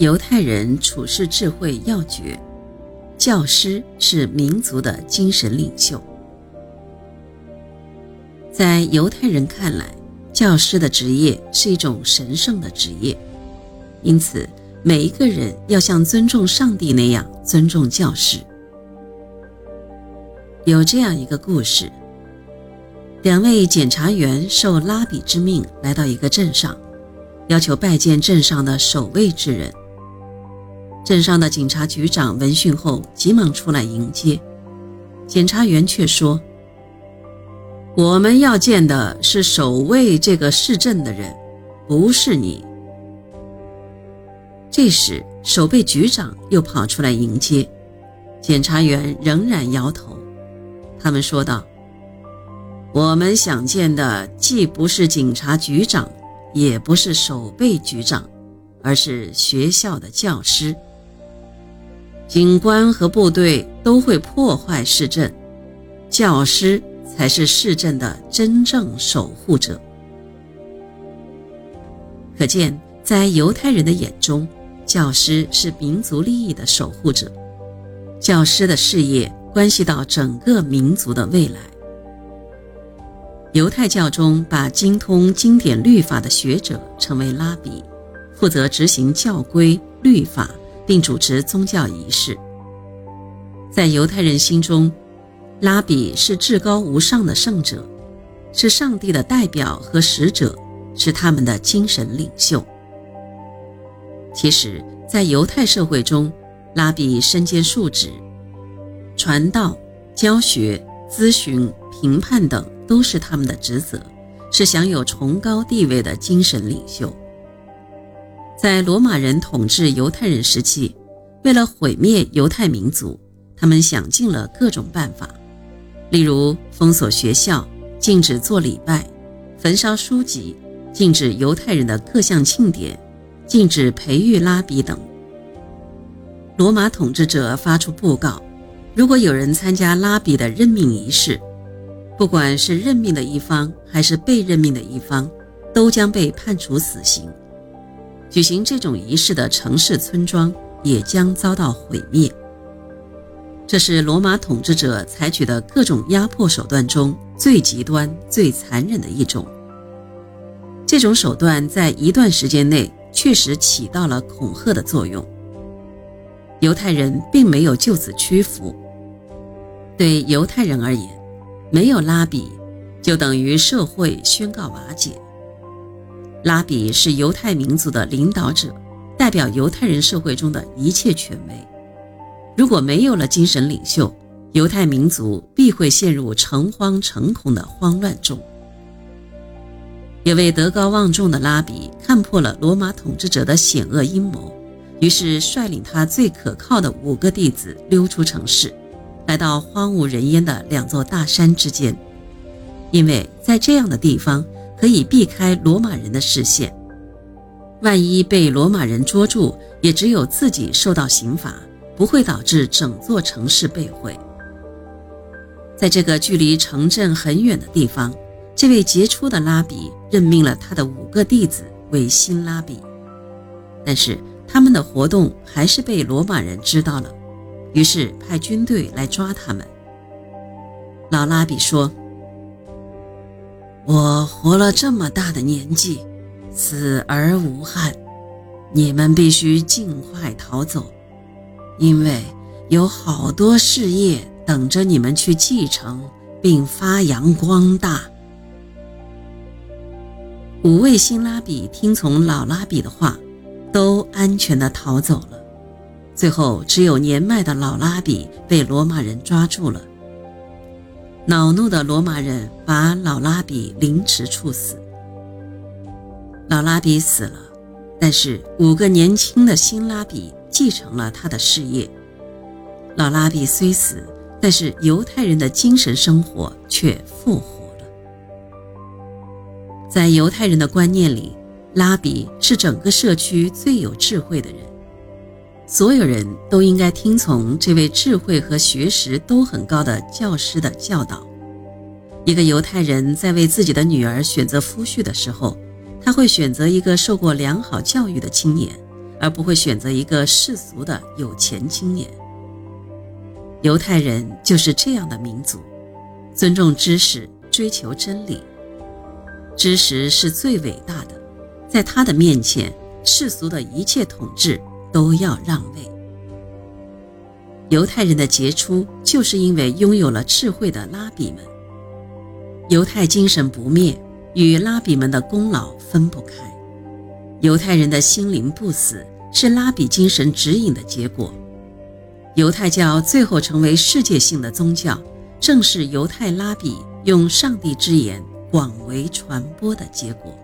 犹太人处世智慧要诀：教师是民族的精神领袖。在犹太人看来，教师的职业是一种神圣的职业，因此每一个人要像尊重上帝那样尊重教师。有这样一个故事：两位检察员受拉比之命来到一个镇上，要求拜见镇上的守卫之人。镇上的警察局长闻讯后，急忙出来迎接，检察员却说。我们要见的是守卫这个市镇的人，不是你。这时，守备局长又跑出来迎接，检察员仍然摇头。他们说道：“我们想见的既不是警察局长，也不是守备局长，而是学校的教师。警官和部队都会破坏市镇，教师。”才是市镇的真正守护者。可见，在犹太人的眼中，教师是民族利益的守护者。教师的事业关系到整个民族的未来。犹太教中把精通经典律法的学者称为拉比，负责执行教规律法，并主持宗教仪式。在犹太人心中，拉比是至高无上的圣者，是上帝的代表和使者，是他们的精神领袖。其实，在犹太社会中，拉比身兼数职，传道、教学、咨询、评判等都是他们的职责，是享有崇高地位的精神领袖。在罗马人统治犹太人时期，为了毁灭犹太民族，他们想尽了各种办法。例如，封锁学校，禁止做礼拜，焚烧书籍，禁止犹太人的各项庆典，禁止培育拉比等。罗马统治者发出布告：如果有人参加拉比的任命仪式，不管是任命的一方还是被任命的一方，都将被判处死刑。举行这种仪式的城市村庄也将遭到毁灭。这是罗马统治者采取的各种压迫手段中最极端、最残忍的一种。这种手段在一段时间内确实起到了恐吓的作用。犹太人并没有就此屈服。对犹太人而言，没有拉比，就等于社会宣告瓦解。拉比是犹太民族的领导者，代表犹太人社会中的一切权威。如果没有了精神领袖，犹太民族必会陷入诚惶诚恐的慌乱中。有位德高望重的拉比看破了罗马统治者的险恶阴谋，于是率领他最可靠的五个弟子溜出城市，来到荒无人烟的两座大山之间，因为在这样的地方可以避开罗马人的视线。万一被罗马人捉住，也只有自己受到刑罚。不会导致整座城市被毁。在这个距离城镇很远的地方，这位杰出的拉比任命了他的五个弟子为新拉比，但是他们的活动还是被罗马人知道了，于是派军队来抓他们。老拉比说：“我活了这么大的年纪，死而无憾，你们必须尽快逃走。”因为有好多事业等着你们去继承并发扬光大。五位新拉比听从老拉比的话，都安全地逃走了。最后，只有年迈的老拉比被罗马人抓住了。恼怒的罗马人把老拉比凌迟处死。老拉比死了，但是五个年轻的新拉比。继承了他的事业。老拉比虽死，但是犹太人的精神生活却复活了。在犹太人的观念里，拉比是整个社区最有智慧的人，所有人都应该听从这位智慧和学识都很高的教师的教导。一个犹太人在为自己的女儿选择夫婿的时候，他会选择一个受过良好教育的青年。而不会选择一个世俗的有钱青年。犹太人就是这样的民族，尊重知识，追求真理。知识是最伟大的，在他的面前，世俗的一切统治都要让位。犹太人的杰出，就是因为拥有了智慧的拉比们。犹太精神不灭，与拉比们的功劳分不开。犹太人的心灵不死，是拉比精神指引的结果。犹太教最后成为世界性的宗教，正是犹太拉比用上帝之言广为传播的结果。